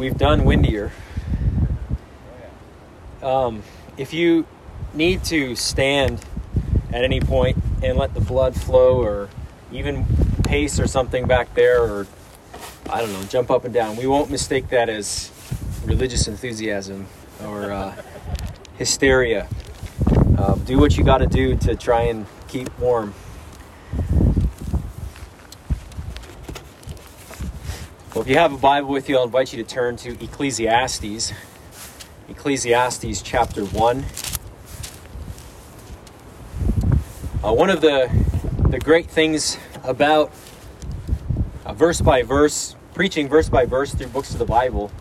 we've done windier. Um, if you need to stand at any point and let the blood flow, or even pace or something back there, or I don't know, jump up and down, we won't mistake that as religious enthusiasm or uh, hysteria. Uh, do what you got to do to try and keep warm. If you have a Bible with you, I'll invite you to turn to Ecclesiastes. Ecclesiastes chapter 1. Uh, one of the, the great things about uh, verse by verse, preaching verse by verse through books of the Bible,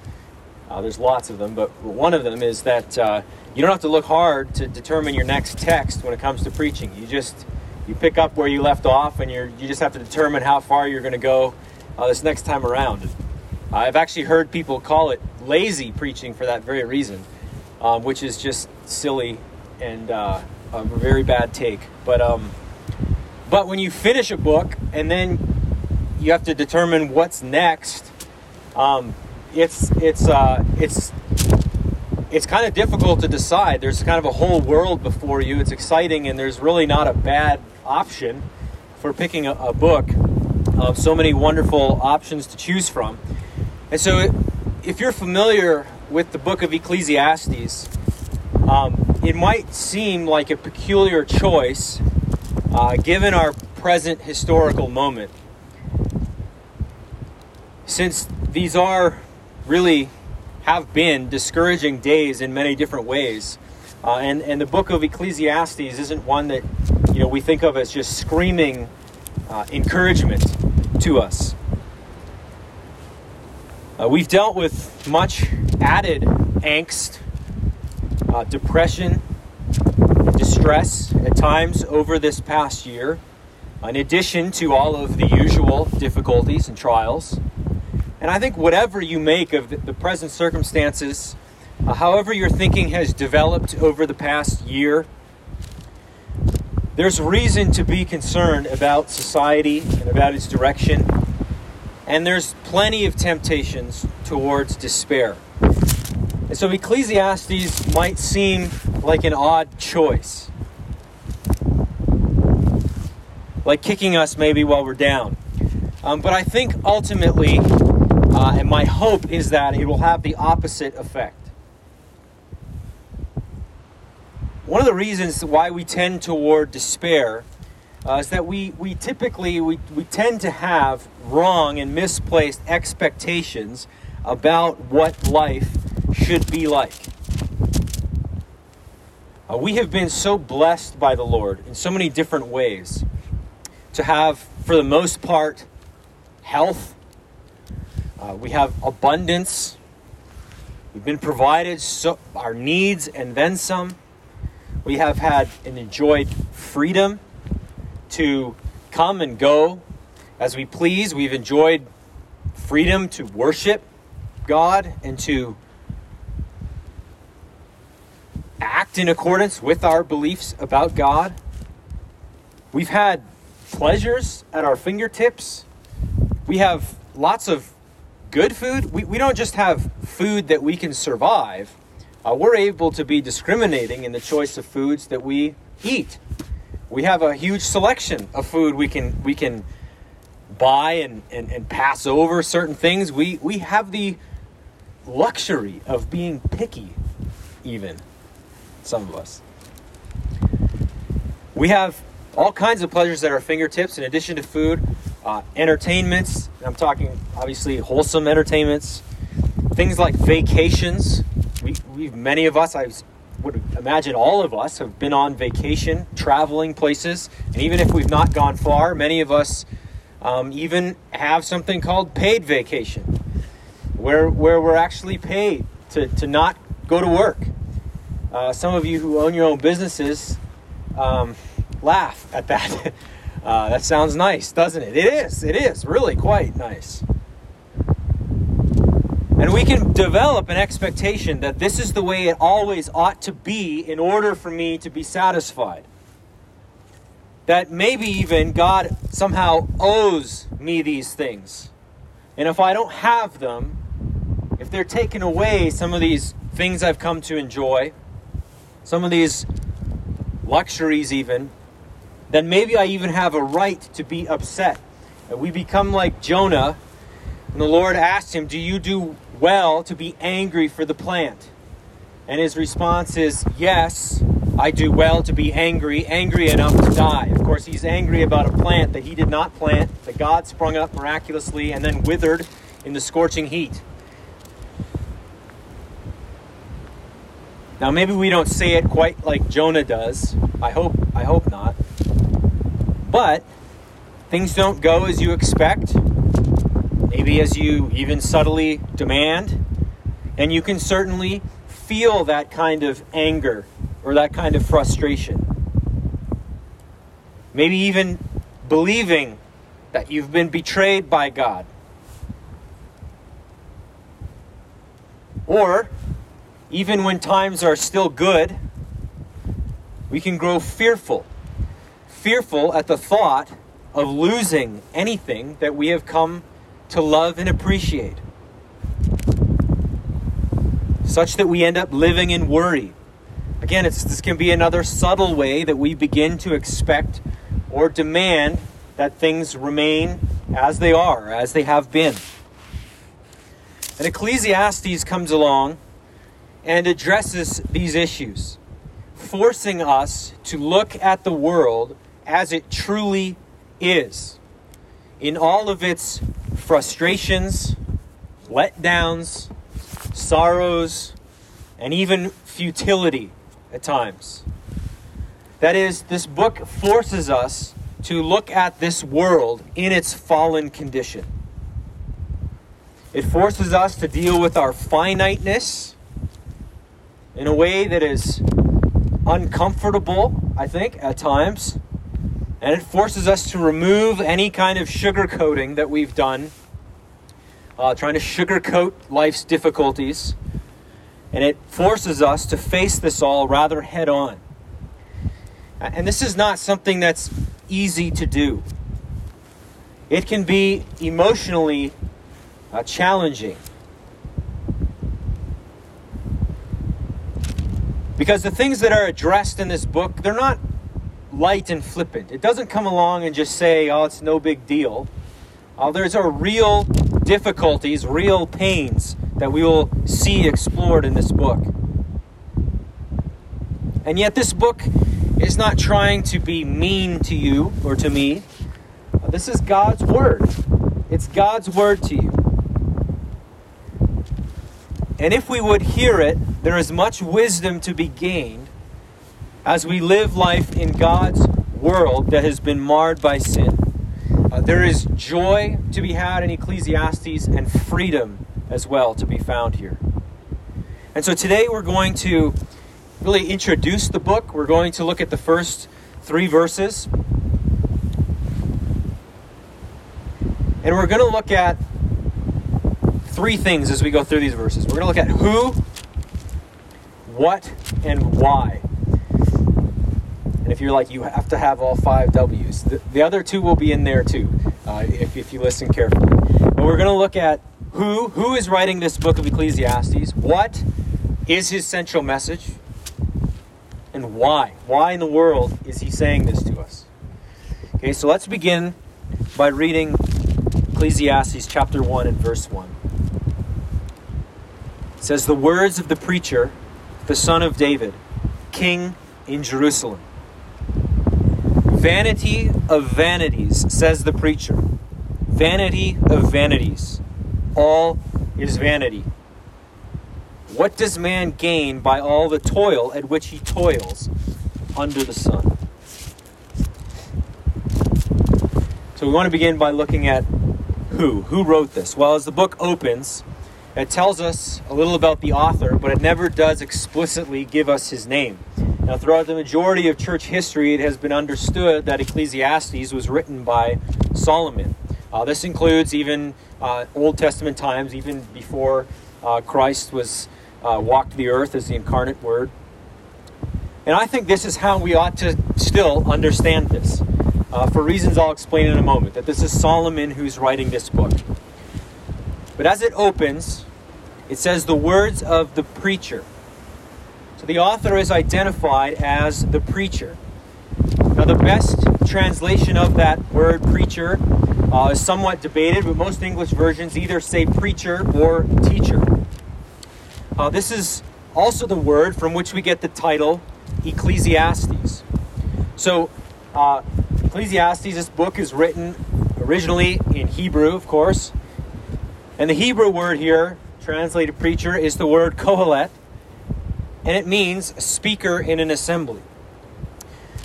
uh, there's lots of them, but one of them is that uh, you don't have to look hard to determine your next text when it comes to preaching. You just you pick up where you left off, and you you just have to determine how far you're going to go uh, this next time around. I've actually heard people call it lazy preaching for that very reason, um, which is just silly and uh, a very bad take. But um, but when you finish a book and then you have to determine what's next, um, it's it's uh, it's it's kind of difficult to decide. There's kind of a whole world before you. It's exciting, and there's really not a bad option for picking a, a book of so many wonderful options to choose from. And so, if you're familiar with the book of Ecclesiastes, um, it might seem like a peculiar choice uh, given our present historical moment. Since these are really have been discouraging days in many different ways. Uh, and, and the book of Ecclesiastes isn't one that you know we think of as just screaming uh, encouragement to us. Uh, we've dealt with much added angst, uh, depression, distress at times over this past year, in addition to all of the usual difficulties and trials. And I think whatever you make of the present circumstances, uh, however your thinking has developed over the past year, there's reason to be concerned about society and about its direction. And there's plenty of temptations towards despair. And so Ecclesiastes might seem like an odd choice. Like kicking us maybe while we're down. Um, but I think ultimately uh, and my hope is that it will have the opposite effect. One of the reasons why we tend toward despair uh, is that we, we typically we, we tend to have wrong and misplaced expectations about what life should be like. Uh, we have been so blessed by the Lord in so many different ways to have, for the most part, health uh, we have abundance. We've been provided so our needs and then some. We have had and enjoyed freedom to come and go as we please. We've enjoyed freedom to worship God and to act in accordance with our beliefs about God. We've had pleasures at our fingertips. We have lots of good food. We, we don't just have food that we can survive, uh, we're able to be discriminating in the choice of foods that we eat. We have a huge selection of food we can we can buy and, and, and pass over certain things. We we have the luxury of being picky, even some of us. We have all kinds of pleasures at our fingertips in addition to food uh, entertainments. I'm talking obviously wholesome entertainments, things like vacations. We, we many of us, I would imagine all of us, have been on vacation, traveling places, and even if we've not gone far, many of us um, even have something called paid vacation, where where we're actually paid to to not go to work. Uh, some of you who own your own businesses um, laugh at that. Uh, that sounds nice, doesn't it? It is. It is really quite nice. And we can develop an expectation that this is the way it always ought to be in order for me to be satisfied. That maybe even God somehow owes me these things. And if I don't have them, if they're taken away, some of these things I've come to enjoy, some of these luxuries, even, then maybe I even have a right to be upset. And we become like Jonah, and the Lord asked him, Do you do well to be angry for the plant? And his response is, Yes, I do well to be angry, angry enough to die. Of course, he's angry about a plant that he did not plant, that God sprung up miraculously and then withered in the scorching heat. Now maybe we don't say it quite like Jonah does. I hope I hope not. But things don't go as you expect. Maybe as you even subtly demand. And you can certainly feel that kind of anger or that kind of frustration. Maybe even believing that you've been betrayed by God. Or even when times are still good, we can grow fearful. Fearful at the thought of losing anything that we have come to love and appreciate. Such that we end up living in worry. Again, this can be another subtle way that we begin to expect or demand that things remain as they are, as they have been. And Ecclesiastes comes along and addresses these issues, forcing us to look at the world as it truly is, in all of its frustrations, letdowns, sorrows, and even futility at times. That is, this book forces us to look at this world in its fallen condition. It forces us to deal with our finiteness in a way that is uncomfortable, I think, at times. And it forces us to remove any kind of sugarcoating that we've done, uh, trying to sugarcoat life's difficulties. And it forces us to face this all rather head on. And this is not something that's easy to do. It can be emotionally uh, challenging. Because the things that are addressed in this book, they're not light and flippant. It doesn't come along and just say, oh, it's no big deal. Uh, there's a real difficulties, real pains that we will see explored in this book. And yet, this book is not trying to be mean to you or to me. This is God's Word. It's God's Word to you. And if we would hear it, there is much wisdom to be gained as we live life in God's world that has been marred by sin. Uh, there is joy to be had in Ecclesiastes and freedom as well to be found here. And so today we're going to really introduce the book. We're going to look at the first three verses. And we're going to look at three things as we go through these verses. We're going to look at who, what, and why. And if you're like, you have to have all five W's, the, the other two will be in there too, uh, if, if you listen carefully. But we're going to look at who, who is writing this book of Ecclesiastes, what is his central message, and why. Why in the world is he saying this to us? Okay, so let's begin by reading Ecclesiastes chapter 1 and verse 1. It says, The words of the preacher, the son of David, king in Jerusalem. Vanity of vanities, says the preacher. Vanity of vanities. All is vanity. What does man gain by all the toil at which he toils under the sun? So we want to begin by looking at who. Who wrote this? Well, as the book opens, it tells us a little about the author, but it never does explicitly give us his name. Now, throughout the majority of church history, it has been understood that Ecclesiastes was written by Solomon. Uh, this includes even uh, Old Testament times, even before uh, Christ was uh, walked the earth as the incarnate Word. And I think this is how we ought to still understand this, uh, for reasons I'll explain in a moment. That this is Solomon who's writing this book. But as it opens, it says the words of the preacher. The author is identified as the preacher. Now, the best translation of that word preacher uh, is somewhat debated, but most English versions either say preacher or teacher. Uh, this is also the word from which we get the title Ecclesiastes. So, uh, Ecclesiastes, this book is written originally in Hebrew, of course. And the Hebrew word here, translated preacher, is the word kohelet, and it means speaker in an assembly.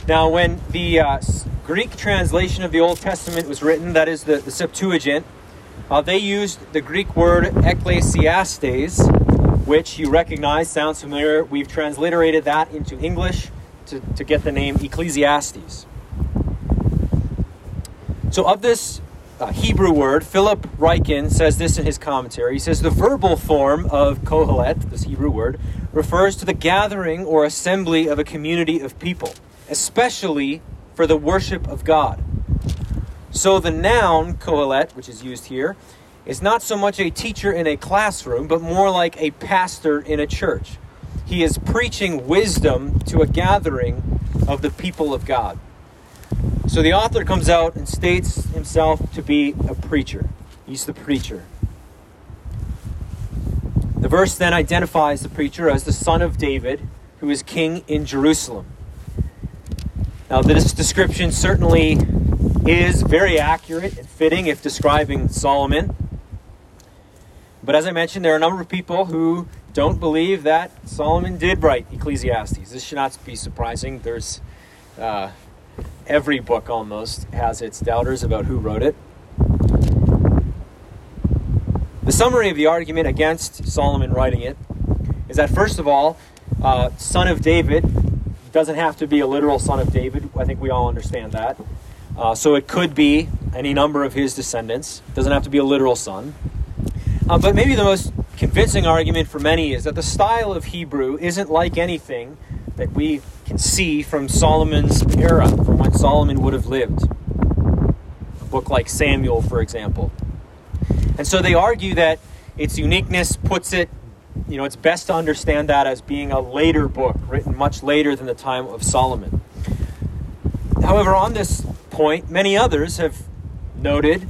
Now, when the uh, Greek translation of the Old Testament was written, that is the, the Septuagint, uh, they used the Greek word ecclesiastes, which you recognize, sounds familiar. We've transliterated that into English to, to get the name Ecclesiastes. So, of this uh, Hebrew word, Philip Ryken says this in his commentary. He says the verbal form of kohelet, this Hebrew word, refers to the gathering or assembly of a community of people, especially for the worship of God. So the noun kohelet, which is used here, is not so much a teacher in a classroom, but more like a pastor in a church. He is preaching wisdom to a gathering of the people of God. So the author comes out and states himself to be a preacher. He's the preacher. The verse then identifies the preacher as the son of David, who is king in Jerusalem. Now, this description certainly is very accurate and fitting if describing Solomon. But as I mentioned, there are a number of people who don't believe that Solomon did write Ecclesiastes. This should not be surprising. There's uh, every book almost has its doubters about who wrote it. The summary of the argument against Solomon writing it is that, first of all, uh, son of David doesn't have to be a literal son of David. I think we all understand that. Uh, so it could be any number of his descendants. Doesn't have to be a literal son. Uh, but maybe the most convincing argument for many is that the style of Hebrew isn't like anything that we can see from Solomon's era, from when Solomon would have lived. A book like Samuel, for example. And so they argue that its uniqueness puts it you know, it's best to understand that as being a later book, written much later than the time of Solomon. However, on this point, many others have noted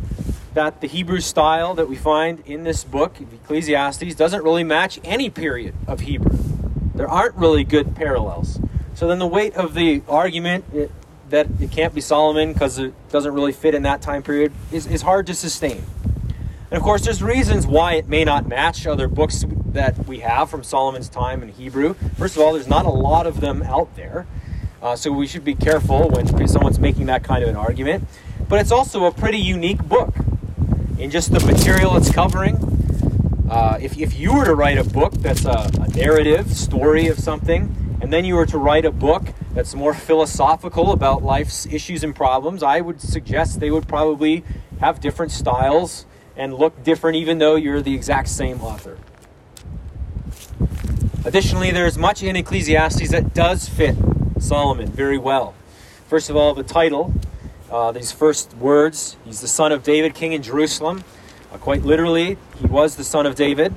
that the Hebrew style that we find in this book, Ecclesiastes, doesn't really match any period of Hebrew. There aren't really good parallels. So then the weight of the argument it, that it can't be Solomon because it doesn't really fit in that time period is, is hard to sustain. And of course, there's reasons why it may not match other books that we have from Solomon's time in Hebrew. First of all, there's not a lot of them out there. Uh, so we should be careful when someone's making that kind of an argument. But it's also a pretty unique book in just the material it's covering. Uh, if, if you were to write a book that's a, a narrative story of something, and then you were to write a book that's more philosophical about life's issues and problems, I would suggest they would probably have different styles and look different, even though you're the exact same author. Additionally, there's much in Ecclesiastes that does fit Solomon very well. First of all, the title, uh, these first words, he's the son of David, king in Jerusalem. Uh, quite literally, he was the son of David.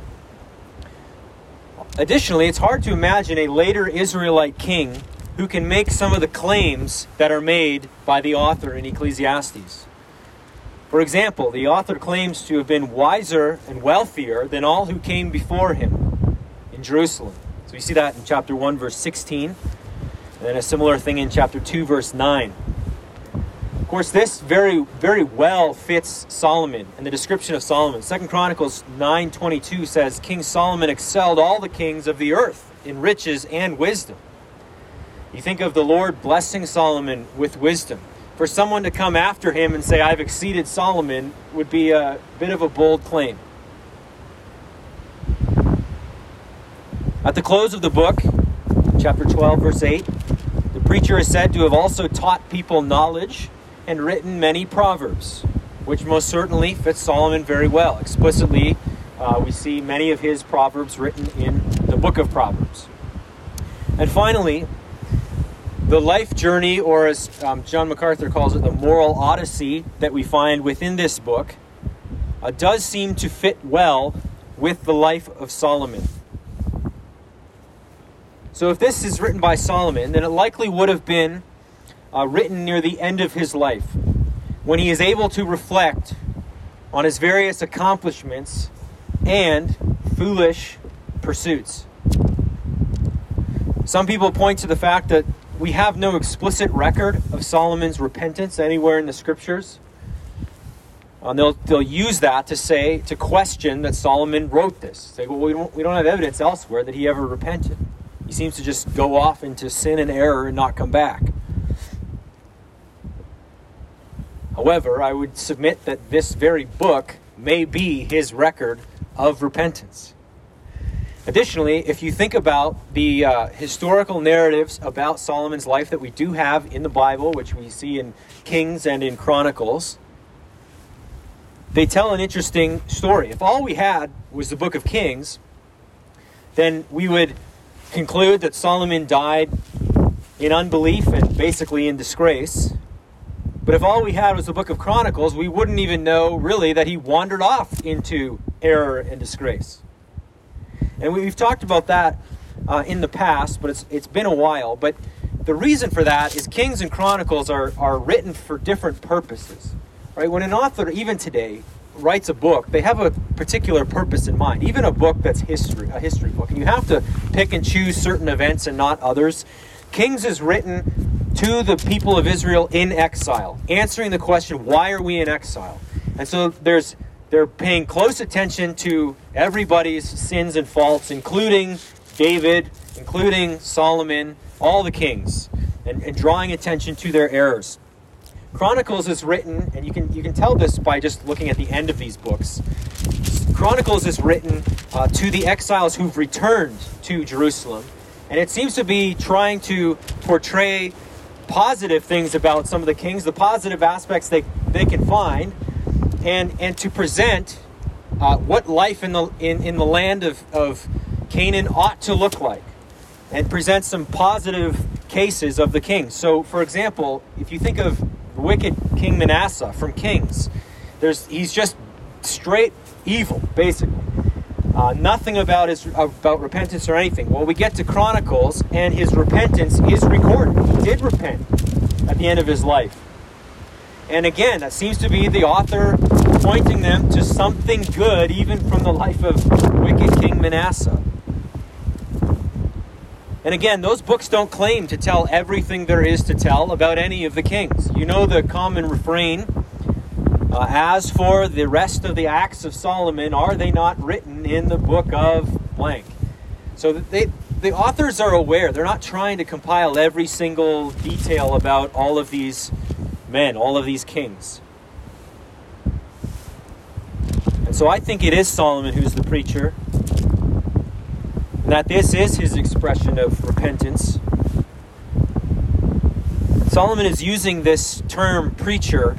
Additionally, it's hard to imagine a later Israelite king who can make some of the claims that are made by the author in Ecclesiastes. For example, the author claims to have been wiser and wealthier than all who came before him in Jerusalem. So we see that in chapter 1, verse 16, and then a similar thing in chapter 2, verse 9. Of course, this very, very well fits Solomon and the description of Solomon. Second Chronicles 9.22 says, King Solomon excelled all the kings of the earth in riches and wisdom. You think of the Lord blessing Solomon with wisdom. For someone to come after him and say, I've exceeded Solomon, would be a bit of a bold claim. At the close of the book, chapter 12, verse 8, the preacher is said to have also taught people knowledge and written many proverbs, which most certainly fits Solomon very well. Explicitly, uh, we see many of his proverbs written in the book of Proverbs. And finally, the life journey, or as um, John MacArthur calls it, the moral odyssey that we find within this book, uh, does seem to fit well with the life of Solomon. So, if this is written by Solomon, then it likely would have been uh, written near the end of his life, when he is able to reflect on his various accomplishments and foolish pursuits. Some people point to the fact that we have no explicit record of Solomon's repentance anywhere in the scriptures. Uh, they'll, they'll use that to say, to question that Solomon wrote this. Say, well, we don't, we don't have evidence elsewhere that he ever repented. He seems to just go off into sin and error and not come back. However, I would submit that this very book may be his record of repentance. Additionally, if you think about the uh, historical narratives about Solomon's life that we do have in the Bible, which we see in Kings and in Chronicles, they tell an interesting story. If all we had was the book of Kings, then we would conclude that Solomon died in unbelief and basically in disgrace. But if all we had was the book of Chronicles, we wouldn't even know really that he wandered off into error and disgrace. And we've talked about that uh, in the past, but it's, it's been a while. But the reason for that is Kings and Chronicles are, are written for different purposes. Right? When an author, even today, writes a book, they have a particular purpose in mind. Even a book that's history, a history book, and you have to pick and choose certain events and not others. Kings is written to the people of Israel in exile, answering the question, why are we in exile? And so there's they're paying close attention to everybody's sins and faults, including David, including Solomon, all the kings, and, and drawing attention to their errors. Chronicles is written, and you can you can tell this by just looking at the end of these books. Chronicles is written uh, to the exiles who've returned to Jerusalem, and it seems to be trying to portray positive things about some of the kings, the positive aspects they, they can find, and and to present uh, what life in the in, in the land of, of Canaan ought to look like, and present some positive cases of the kings. So, for example, if you think of wicked King Manasseh from Kings, there's he's just straight evil, basically. Uh, nothing about his about repentance or anything. Well, we get to Chronicles, and his repentance is recorded. He did repent at the end of his life. And again, that seems to be the author pointing them to something good, even from the life of wicked King Manasseh. And again, those books don't claim to tell everything there is to tell about any of the kings. You know the common refrain uh, As for the rest of the acts of Solomon, are they not written in the book of blank? So they, the authors are aware. They're not trying to compile every single detail about all of these men, all of these kings. And so I think it is Solomon who's the preacher, and that this is his expression of repentance. Solomon is using this term preacher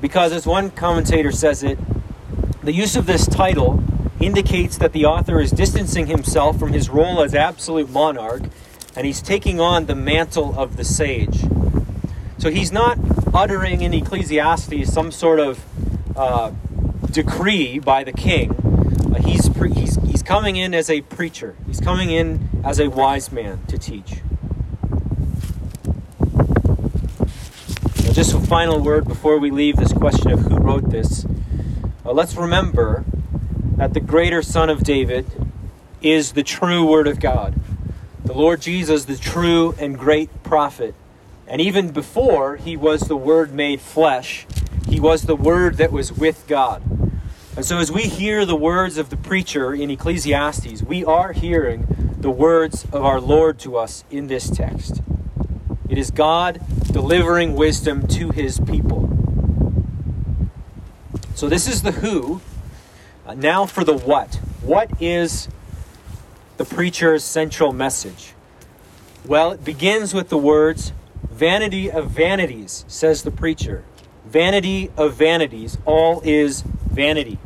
because, as one commentator says it, the use of this title indicates that the author is distancing himself from his role as absolute monarch and he's taking on the mantle of the sage. So he's not uttering in Ecclesiastes some sort of uh, decree by the king. Uh, he's, pre- he's, he's coming in as a preacher, he's coming in as a wise man to teach. Now, just a final word before we leave this question of who wrote this. Uh, let's remember that the greater Son of David is the true Word of God. The Lord Jesus, the true and great prophet. And even before he was the Word made flesh, he was the Word that was with God. And so, as we hear the words of the preacher in Ecclesiastes, we are hearing the words of our Lord to us in this text. It is God delivering wisdom to his people. So, this is the who. Uh, now, for the what. What is the preacher's central message? Well, it begins with the words, Vanity of vanities, says the preacher. Vanity of vanities, all is vanity.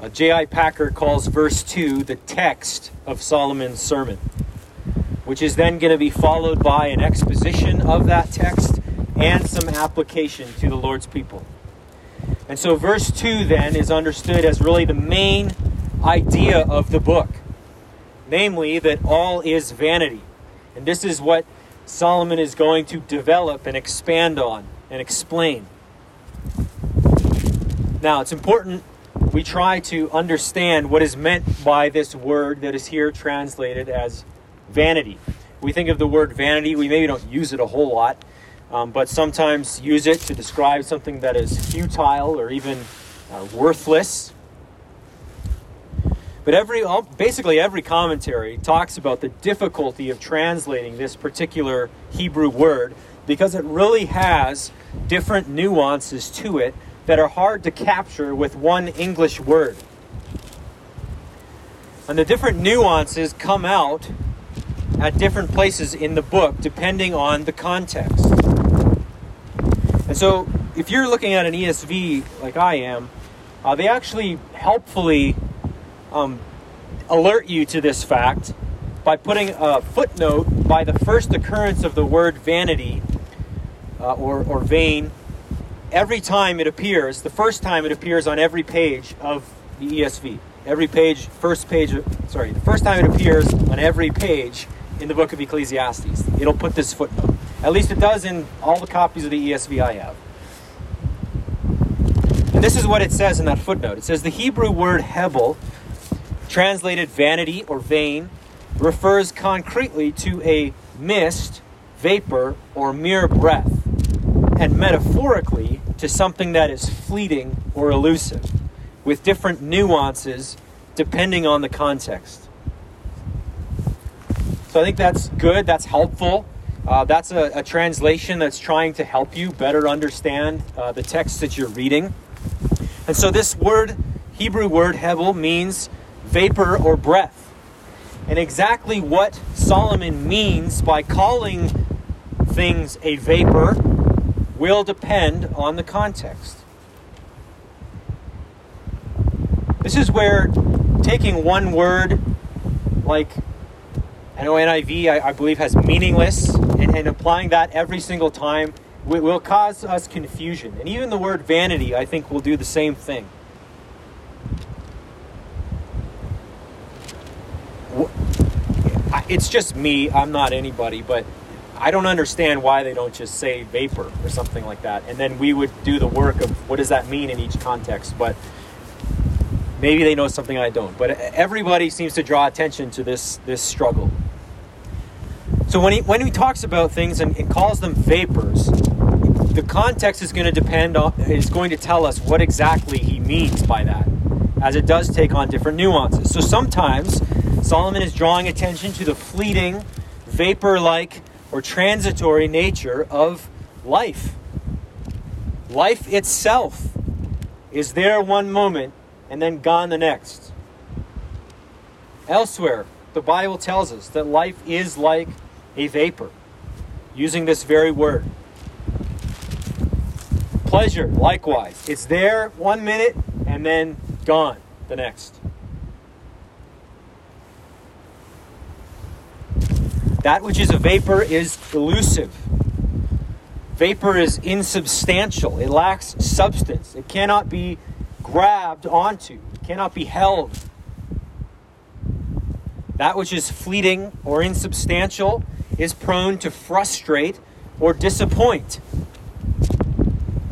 Uh, J.I. Packer calls verse 2 the text of Solomon's sermon, which is then going to be followed by an exposition of that text and some application to the Lord's people. And so, verse 2 then is understood as really the main idea of the book namely, that all is vanity. And this is what Solomon is going to develop and expand on and explain. Now, it's important we try to understand what is meant by this word that is here translated as vanity. We think of the word vanity, we maybe don't use it a whole lot, um, but sometimes use it to describe something that is futile or even uh, worthless. But every, basically every commentary talks about the difficulty of translating this particular Hebrew word because it really has different nuances to it that are hard to capture with one English word. And the different nuances come out at different places in the book depending on the context. And so, if you're looking at an ESV like I am, uh, they actually helpfully um, alert you to this fact by putting a footnote by the first occurrence of the word vanity uh, or, or vain every time it appears, the first time it appears on every page of the ESV. Every page, first page, sorry, the first time it appears on every page in the book of Ecclesiastes. It'll put this footnote. At least it does in all the copies of the ESV I have. And this is what it says in that footnote. It says the Hebrew word hebel, translated vanity or vain, refers concretely to a mist, vapor, or mere breath, and metaphorically to something that is fleeting or elusive, with different nuances depending on the context. So I think that's good, that's helpful. Uh, that's a, a, translation that's trying to help you better understand uh, the text that you're reading. And so this word, Hebrew word hevel, means vapor or breath. And exactly what Solomon means by calling things a vapor will depend on the context. This is where taking one word, like I know NIV, I, I believe, has meaningless, and, and, applying that every single time will, will cause us confusion. And even the word vanity, I think, will do the same thing. It's just me, I'm not anybody, but I don't understand why they don't just say vapor or something like that. And then we would do the work of what does that mean in each context. But maybe they know something I don't. But everybody seems to draw attention to this, this struggle. So when he, when he talks about things and, and calls them vapors, the context is going to depend on, is going to tell us what exactly he means by that, as it does take on different nuances. So sometimes Solomon is drawing attention to the fleeting, vapor like, or transitory nature of life. Life itself is there one moment and then gone the next. Elsewhere, the Bible tells us that life is like a vapor, using this very word. Pleasure, likewise, it's there one minute and then gone the next. That which is a vapor is elusive. Vapor is insubstantial. It lacks substance. It cannot be grabbed onto. It cannot be held. That which is fleeting or insubstantial is prone to frustrate or disappoint,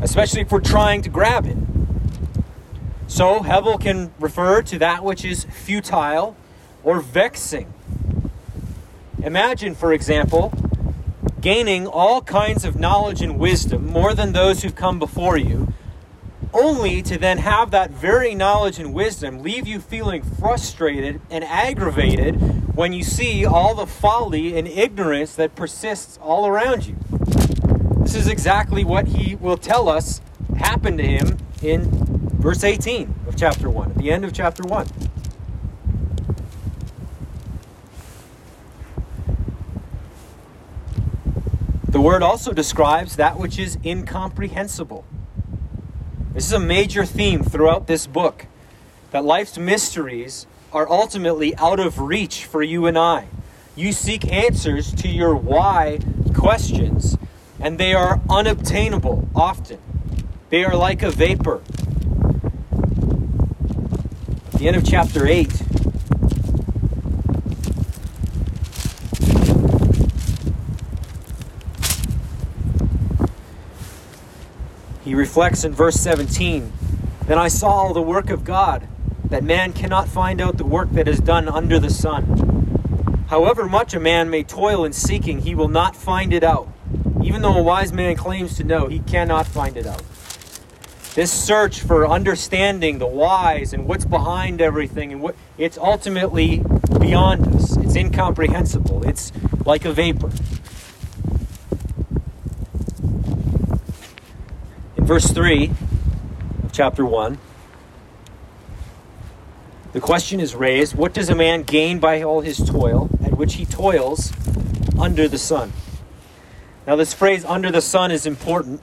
especially if we're trying to grab it. So, Hevel can refer to that which is futile or vexing. Imagine, for example, gaining all kinds of knowledge and wisdom, more than those who've come before you, only to then have that very knowledge and wisdom leave you feeling frustrated and aggravated when you see all the folly and ignorance that persists all around you. This is exactly what he will tell us happened to him in verse 18 of chapter 1, at the end of chapter 1. The word also describes that which is incomprehensible. This is a major theme throughout this book that life's mysteries are ultimately out of reach for you and I. You seek answers to your why questions, and they are unobtainable often. They are like a vapor, the end of chapter 8. He reflects in verse 17 Then I saw the work of God, that man cannot find out the work that is done under the sun. However much a man may toil in seeking, he will not find it out. Even though a wise man claims to know, he cannot find it out. This search for understanding the whys and what's behind everything and what it's ultimately beyond us. It's incomprehensible. It's like a vapor. In verse 3 of chapter 1, the question is raised what does a man gain by all his toil at which he toils under the sun? Now, this phrase under the sun is important.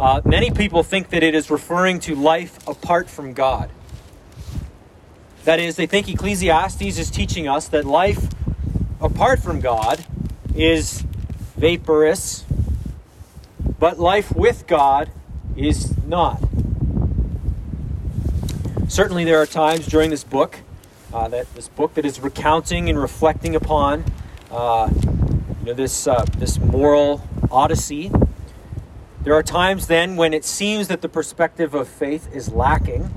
Uh, many people think that it is referring to life apart from God. That is, they think Ecclesiastes is teaching us that life apart from God is vaporous, but life with God is not. Certainly, there are times during this book, uh, that this book that is recounting and reflecting upon uh, you know, this, uh, this moral odyssey. There are times then when it seems that the perspective of faith is lacking,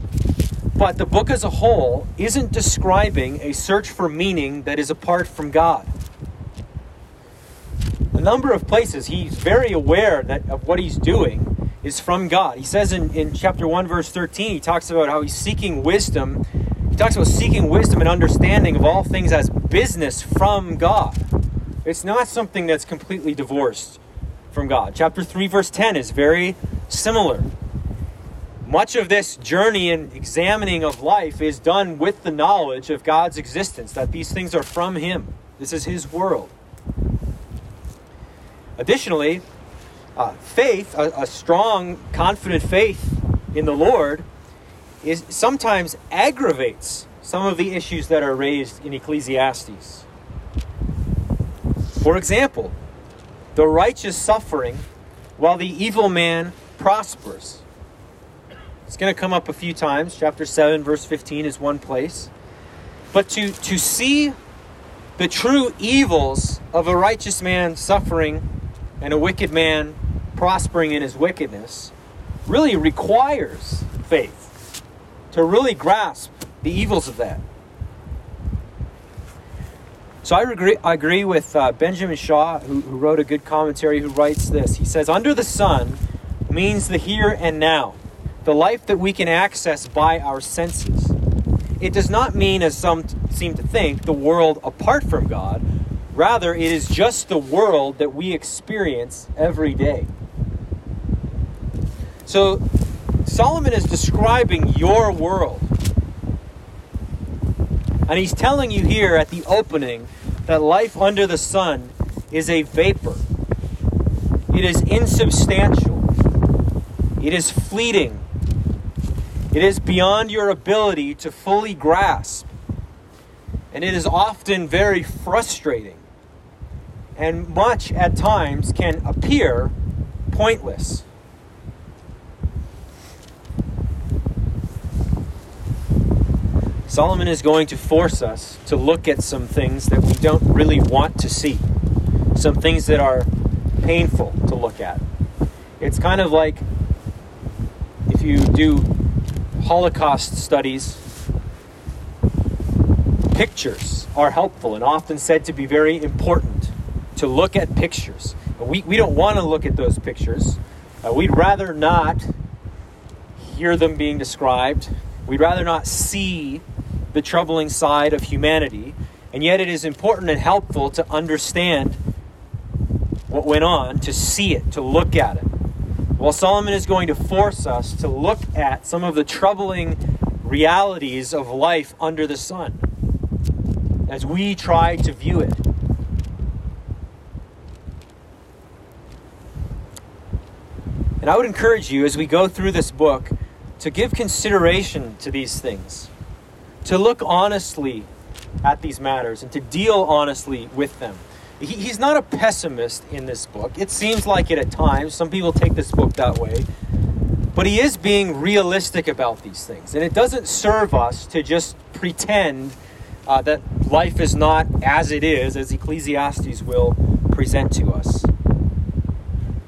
but the book as a whole isn't describing a search for meaning that is apart from God. A number of places he's very aware that of what he's doing is from God. He says in, in chapter 1, verse 13, he talks about how he's seeking wisdom. He talks about seeking wisdom and understanding of all things as business from God. It's not something that's completely divorced from God. Chapter 3, verse 10 is very similar. Much of this journey and examining of life is done with the knowledge of God's existence, that these things are from Him. This is His world. Additionally, uh, faith, a, a strong, confident faith in the Lord, is sometimes aggravates some of the issues that are raised in Ecclesiastes. For example, the righteous suffering while the evil man prospers. It's going to come up a few times. Chapter 7, verse 15 is one place. But to, to see the true evils of a righteous man suffering and a wicked man prospering in his wickedness really requires faith to really grasp the evils of that. So I agree, I agree with uh, Benjamin Shaw, who, who wrote a good commentary, who writes this. He says, Under the sun means the here and now, the life that we can access by our senses. It does not mean, as some t- seem to think, the world apart from God. Rather, it is just the world that we experience every day. So, Solomon is describing your world. And he's telling you here at the opening that life under the sun is a vapor. It is insubstantial. It is fleeting. It is beyond your ability to fully grasp. And it is often very frustrating. And much at times can appear pointless. Solomon is going to force us to look at some things that we don't really want to see, some things that are painful to look at. It's kind of like if you do Holocaust studies, pictures are helpful and often said to be very important to look at pictures. We, we don't want to look at those pictures. Uh, we'd rather not hear them being described. We'd rather not see the troubling side of humanity, and yet it is important and helpful to understand what went on, to see it, to look at it. Well, Solomon is going to force us to look at some of the troubling realities of life under the sun as we try to view it. And I would encourage you as we go through this book to give consideration to these things to look honestly at these matters and to deal honestly with them. He, he's not a pessimist in this book. It seems like it at times. Some people take this book that way. But he is being realistic about these things. And it doesn't serve us to just pretend uh, that life is not as it is, as Ecclesiastes will present to us.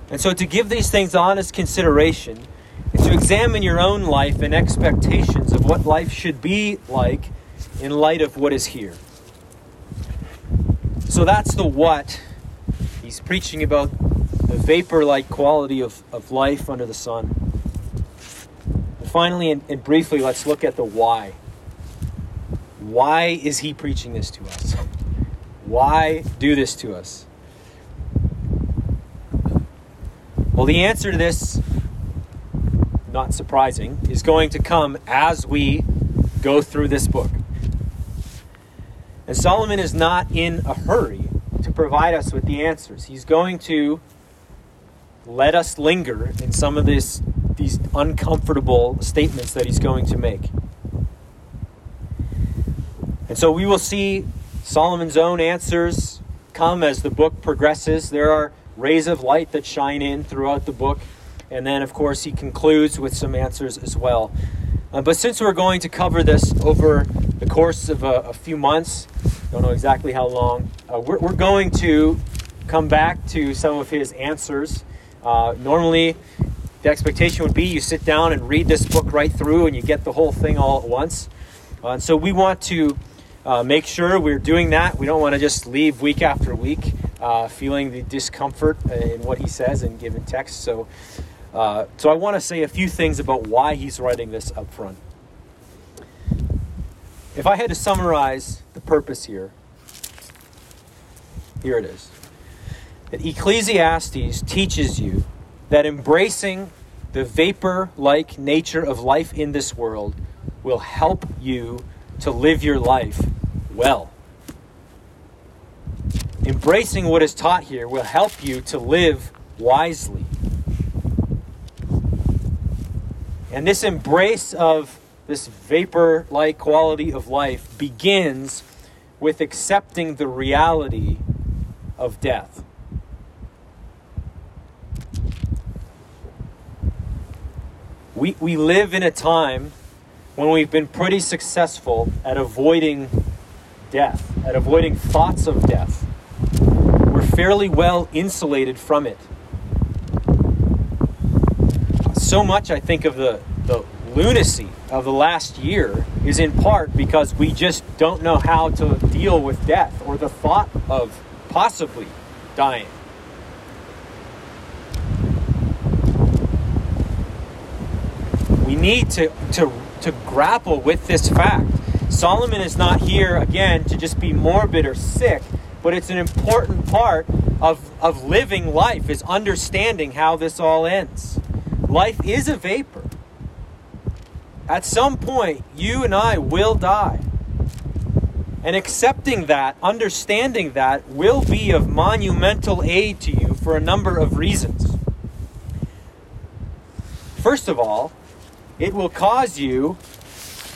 And so, to give these things honest consideration, to examine your own life and expectations of what life should be like in light of what is here. So, that's the what. He's preaching about the vapor like quality of, of life under the sun. And finally, and, and briefly, let's look at the why. Why is he preaching this to us? Why do this to us? Well, the answer to this, not surprising, is going to come as we go through this book. And Solomon is not in a hurry to provide us with the answers. He's going to let us linger in some of this, these uncomfortable statements that he's going to make. And so we will see Solomon's own answers come as the book progresses. There are rays of light that shine in throughout the book. And then, of course, he concludes with some answers as well. Uh, but since we're going to cover this over the course of a, a few months, don't know exactly how long, uh, we're, we're, going to come back to some of his answers. Uh, normally, the expectation would be you sit down and read this book right through and you get the whole thing all at once. Uh, and so we want to uh, make sure we're doing that. We don't want to just leave week after week uh, feeling the discomfort in what he says in given text. So, uh, so I want to say a few things about why he's writing this up front. If I had to summarize the purpose here, here it is. That Ecclesiastes teaches you that embracing the vapor like nature of life in this world will help you to live your life well. Embracing what is taught here will help you to live wisely. And this embrace of this vapor like quality of life begins with accepting the reality of death. We, we live in a time when we've been pretty successful at avoiding death, at avoiding thoughts of death We're fairly well insulated from it. So much, I think, of the, the lunacy of the last year is in part because we just don't know how to deal with death or the thought of possibly dying. We need to, to, to grapple with this fact. Solomon is not here, again, to just be morbid or sick but it's an important part of, of living life is understanding how this all ends. Life is a vapor. At some point, you and I will die. And accepting that, understanding that, will be of monumental aid to you for a number of reasons. First of all, it will cause you,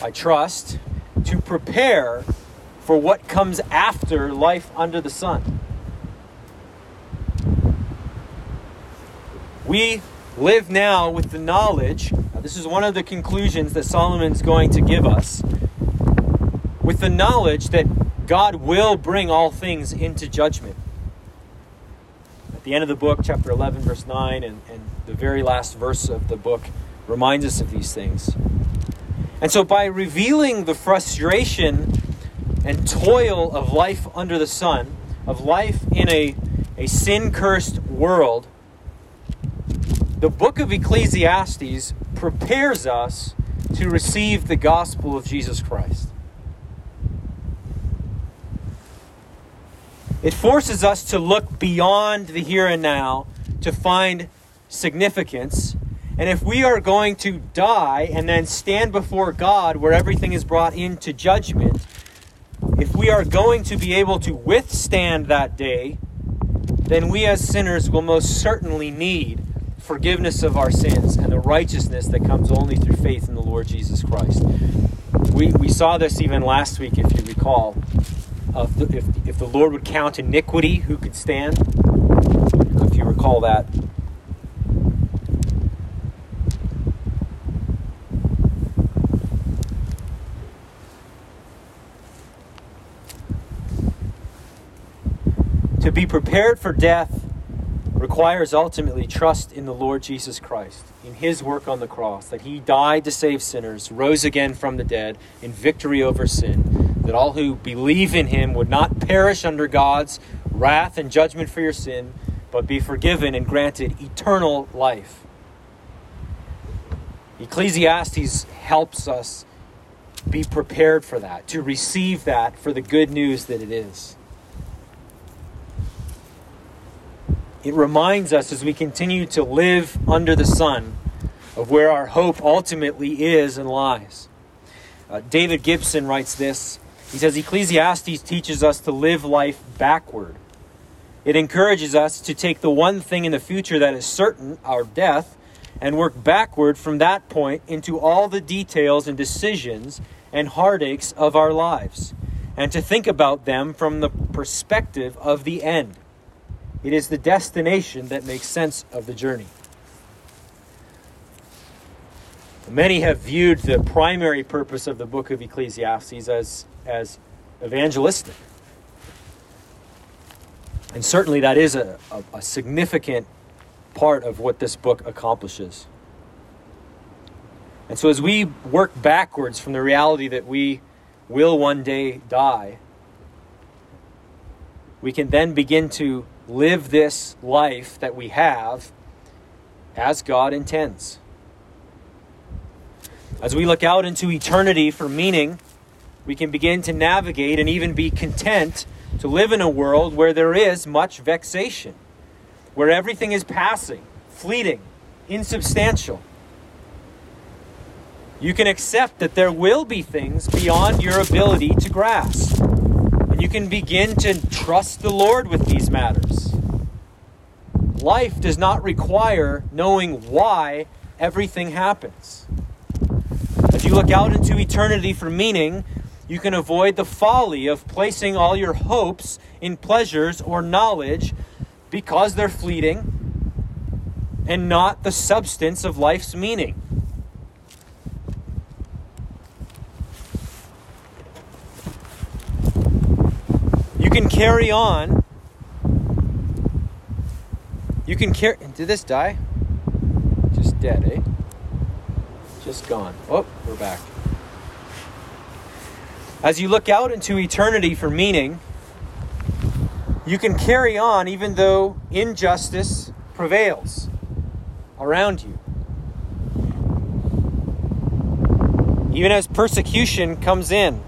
I trust, to prepare for what comes after life under the sun. We live now with the knowledge, this is one of the conclusions that Solomon's going to give us, with the knowledge that God will bring all things into judgment. At the end of the book, chapter 11, verse 9, and, and the very last verse of the book reminds us of these things. And so, by revealing the frustration and toil of life under the sun, of life in a, a sin cursed world, the book of Ecclesiastes prepares us to receive the gospel of Jesus Christ. It forces us to look beyond the here and now to find significance. And if we are going to die and then stand before God where everything is brought into judgment, if we are going to be able to withstand that day, then we as sinners will most certainly need forgiveness of our sins and the righteousness that comes only through faith in the Lord Jesus Christ. We, we saw this even last week, if you recall. Of the, if, if the Lord would count iniquity, who could stand? If you recall that. To be prepared for death requires ultimately trust in the Lord Jesus Christ, in his work on the cross, that he died to save sinners, rose again from the dead in victory over sin, that all who believe in him would not perish under God's wrath and judgment for your sin, but be forgiven and granted eternal life. Ecclesiastes helps us be prepared for that, to receive that for the good news that it is. It reminds us as we continue to live under the sun of where our hope ultimately is and lies. Uh, David Gibson writes this. He says Ecclesiastes teaches us to live life backward. It encourages us to take the one thing in the future that is certain, our death, and work backward from that point into all the details and decisions and heartaches of our lives, and to think about them from the perspective of the end. It is the destination that makes sense of the journey. Many have viewed the primary purpose of the book of Ecclesiastes as, as evangelistic. And certainly that is a, a, a significant part of what this book accomplishes. And so, as we work backwards from the reality that we will one day die, we can then begin to live this life that we have as God intends. As we look out into eternity for meaning, we can begin to navigate and even be content to live in a world where there is much vexation, where everything is passing, fleeting, insubstantial. You can accept that there will be things beyond your ability to grasp. You can begin to trust the Lord with these matters. Life does not require knowing why everything happens. As you look out into eternity for meaning, you can avoid the folly of placing all your hopes in pleasures or knowledge because they're fleeting and not the substance of life's meaning. can carry on. You can carry. Did this die? Just dead, eh? Just gone. Oh, we're back. As you look out into eternity for meaning, you can carry on even though injustice prevails around you. Even as persecution comes in.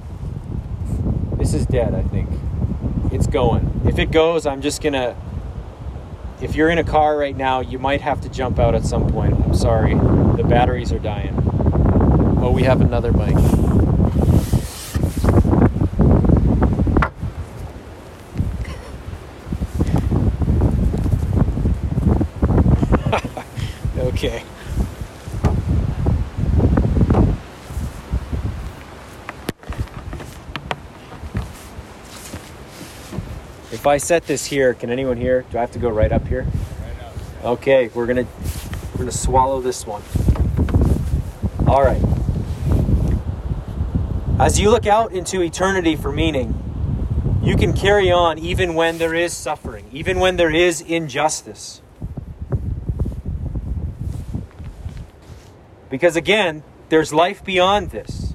This is dead, I think it's going. If it goes, I'm just gonna. If you're in a car right now, you might have to jump out at some point. I'm sorry. The batteries are dying. Oh, we have another mic. okay. If I set this here, can anyone hear? Do I have to go right up here? Right Okay, we're gonna we're gonna swallow this one. All right. As you look out into eternity for meaning, you can carry on even when there is suffering, even when there is injustice. Because again, there's life beyond this,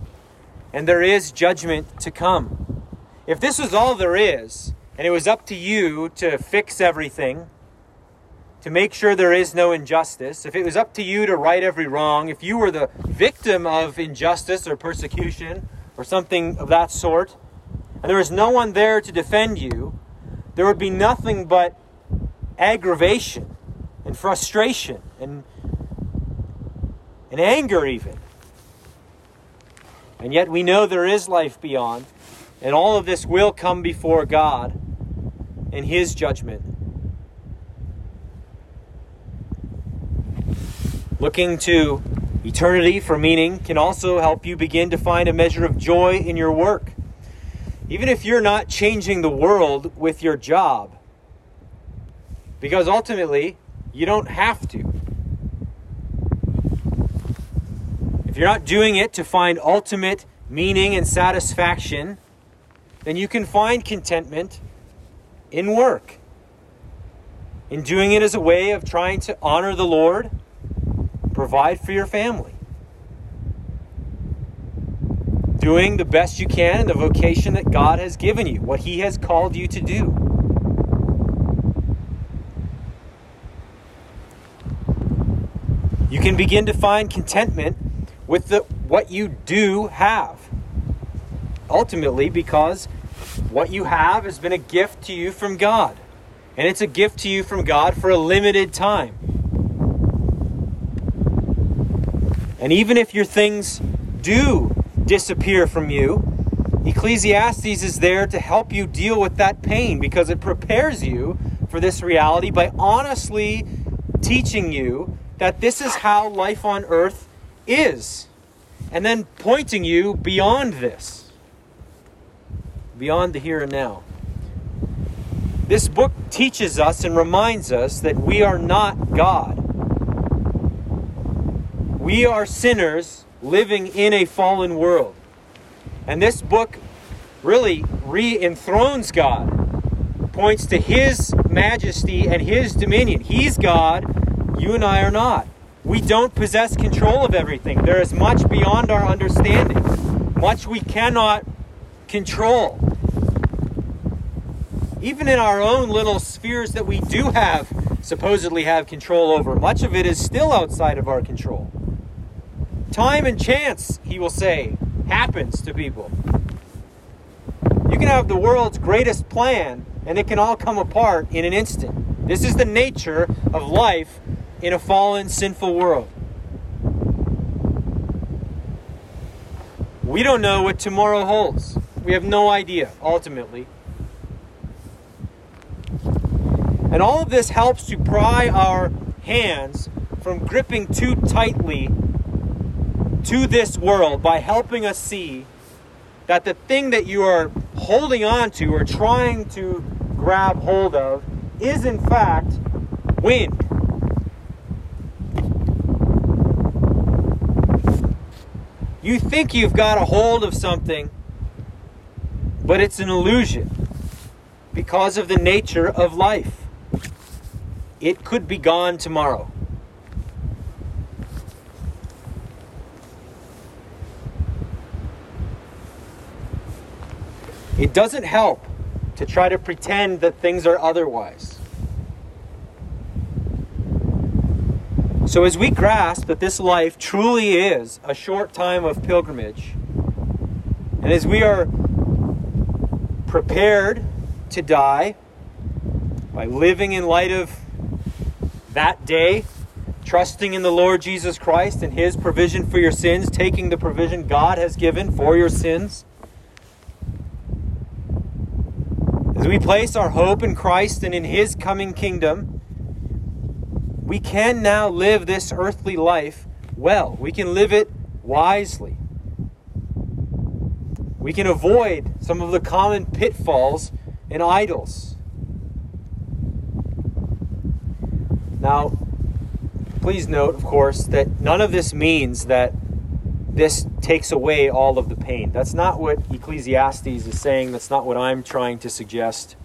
and there is judgment to come. If this is all there is, and it was up to you to fix everything, to make sure there is no injustice. If it was up to you to right every wrong, if you were the victim of injustice or persecution or something of that sort, and there was no one there to defend you, there would be nothing but aggravation and frustration and, and anger, even. And yet we know there is life beyond, and all of this will come before God and his judgment. Looking to eternity for meaning can also help you begin to find a measure of joy in your work. Even if you're not changing the world with your job, because ultimately you don't have to. If you're not doing it to find ultimate meaning and satisfaction, then you can find contentment in work. in doing it as a way of trying to honor the Lord, provide for your family. Doing the best you can in the vocation that God has given you, what He has called you to do. You can begin to find contentment with the, what you do have. Ultimately, because what you have has been a gift to you from God. And it's a gift to you from God for a limited time. And even if your things do disappear from you, Ecclesiastes is there to help you deal with that pain because it prepares you for this reality by honestly teaching you that this is how life on earth is. And then pointing you beyond this, beyond the here and now. This book teaches us and reminds us that we are not God. We are sinners living in a fallen world. And this book really re enthrones God, points to His majesty and His dominion. He's God, you and I are not. We don't possess control of everything. There is much beyond our understanding, much we cannot control even in our own little spheres that we do have supposedly have control over, much of it is still outside of our control. Time and chance, he will say, happens to people. You can have the world's greatest plan, and it can all come apart in an instant. This is the nature of life in a fallen, sinful world. We don't know what tomorrow holds. We have no idea, ultimately. And all of this helps to pry our hands from gripping too tightly to this world by helping us see that the thing that you are holding on to or trying to grab hold of is in fact wind. You think you've got a hold of something, but it's an illusion because of the nature of life. It could be gone tomorrow. It doesn't help to try to pretend that things are otherwise. So, as we grasp that this life truly is a short time of pilgrimage, and as we are prepared to die by living in light of that day, trusting in the Lord Jesus Christ and His provision for your sins, taking the provision God has given for your sins. As we place our hope in Christ and in His coming kingdom, we can now live this earthly life well. We can live it wisely. We can avoid some of the common pitfalls and idols. Now, please note, of course, that none of this means that this takes away all of the pain. That's not what Ecclesiastes is saying. That's not what I'm trying to suggest.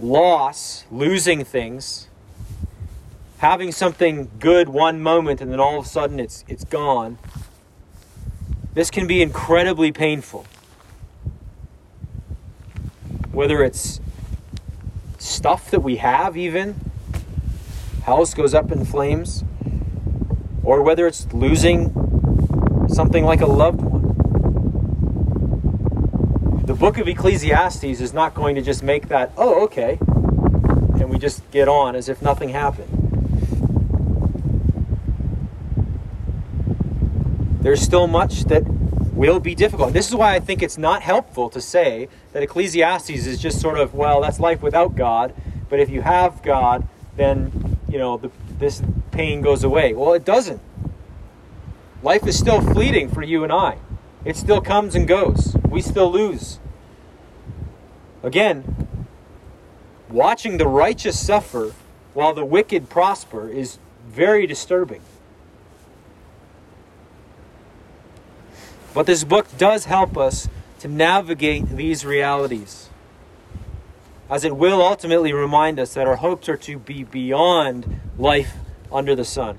Loss, losing things, having something good one moment and then all of a sudden it's it's gone. This can be incredibly painful. Whether it's stuff that we have even house goes up in flames, or whether it's losing something like a loved one. The book of Ecclesiastes is not going to just make that, oh, okay, and we just get on as if nothing happened. There's still much that will be difficult. This is why I think it's not helpful to say that Ecclesiastes is just sort of, well, that's life without God, but if you have God, then you know, the, this pain goes away. Well, it doesn't. Life is still fleeting for you and I. It still comes and goes. We still lose. Again, watching the righteous suffer while the wicked prosper is very disturbing. But this book does help us to navigate these realities. as it will ultimately remind us that our hopes are to be beyond life under the sun.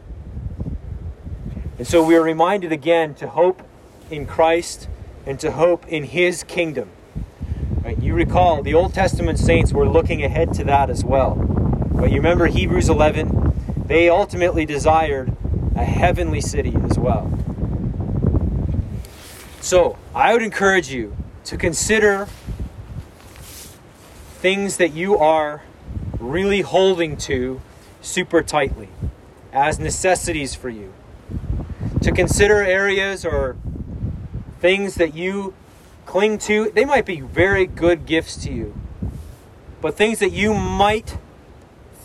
And so we are reminded again to hope in Christ and to hope in His kingdom. Right? You recall the Old Testament saints were looking ahead to that as well. But you remember Hebrews 11, they ultimately desired a heavenly city as well. So I would encourage you to consider things that you are really holding to super tightly as necessities for you. To consider areas or things that you cling to. They might be very good gifts to you, but things that you might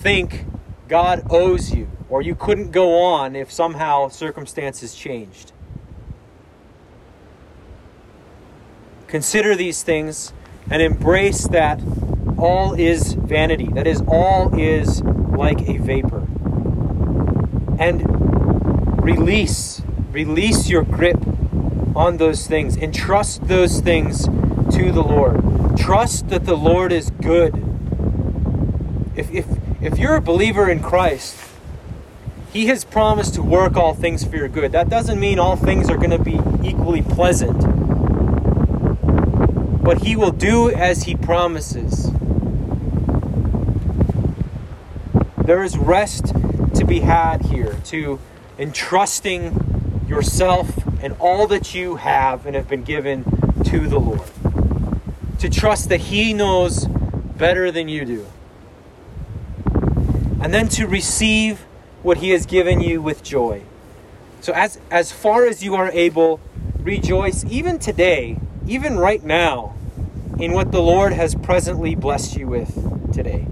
think God owes you, or you couldn't go on if somehow circumstances changed. Consider these things and embrace that all is vanity. That is, all is like a vapor. And release, release your grip on those things. Entrust those things to the Lord. Trust that the Lord is good. If, if, if you're a believer in Christ, He has promised to work all things for your good. That doesn't mean all things are going to be equally pleasant but he will do as he promises. There is rest to be had here, to entrusting yourself and all that you have and have been given to the Lord. To trust that He knows better than you do. And then to receive what He has given you with joy. So, as, as far as you are able, rejoice even today even right now, in what the Lord has presently blessed you with today.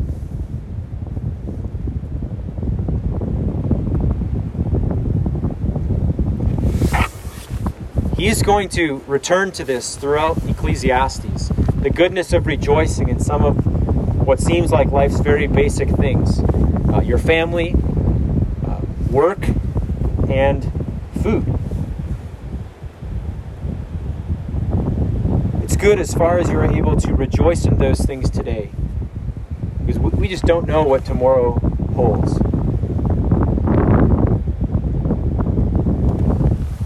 He is going to return to this throughout Ecclesiastes the goodness of rejoicing in some of what seems like life's very basic things uh, your family, uh, work, and food. Good as far as you're able to rejoice in those things today. Because we just don't know what tomorrow holds.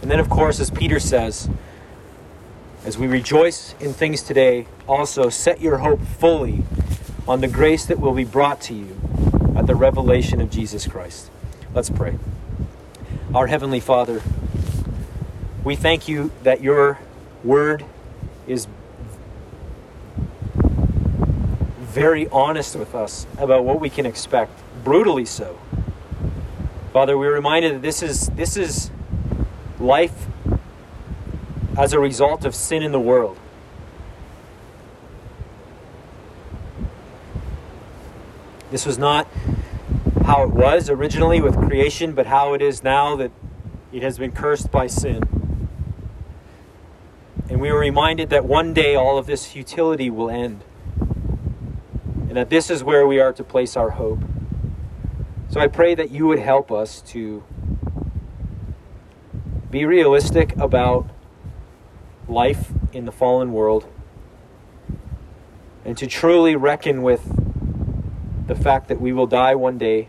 And then, of course, as Peter says, as we rejoice in things today, also set your hope fully on the grace that will be brought to you at the revelation of Jesus Christ. Let's pray. Our Heavenly Father, we thank you that your word is very honest with us about what we can expect, brutally so. Father, we're reminded that this is this is life as a result of sin in the world. This was not how it was originally with creation, but how it is now that it has been cursed by sin. And we were reminded that one day all of this futility will end and that this is where we are to place our hope. So I pray that you would help us to be realistic about life in the fallen world and to truly reckon with the fact that we will die one day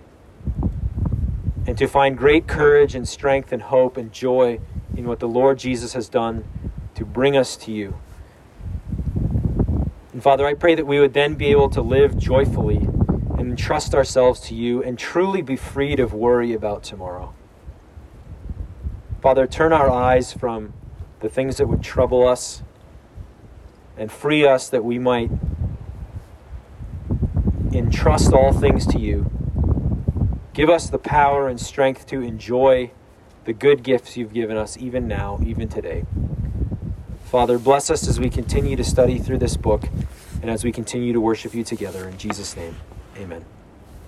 and to find great courage and strength and hope and joy in what the Lord Jesus has done to bring us to you. Father, I pray that we would then be able to live joyfully and entrust ourselves to you and truly be freed of worry about tomorrow. Father, turn our eyes from the things that would trouble us and free us that we might entrust all things to you. Give us the power and strength to enjoy the good gifts you've given us, even now, even today. Father, bless us as we continue to study through this book and as we continue to worship you together. In Jesus' name, amen.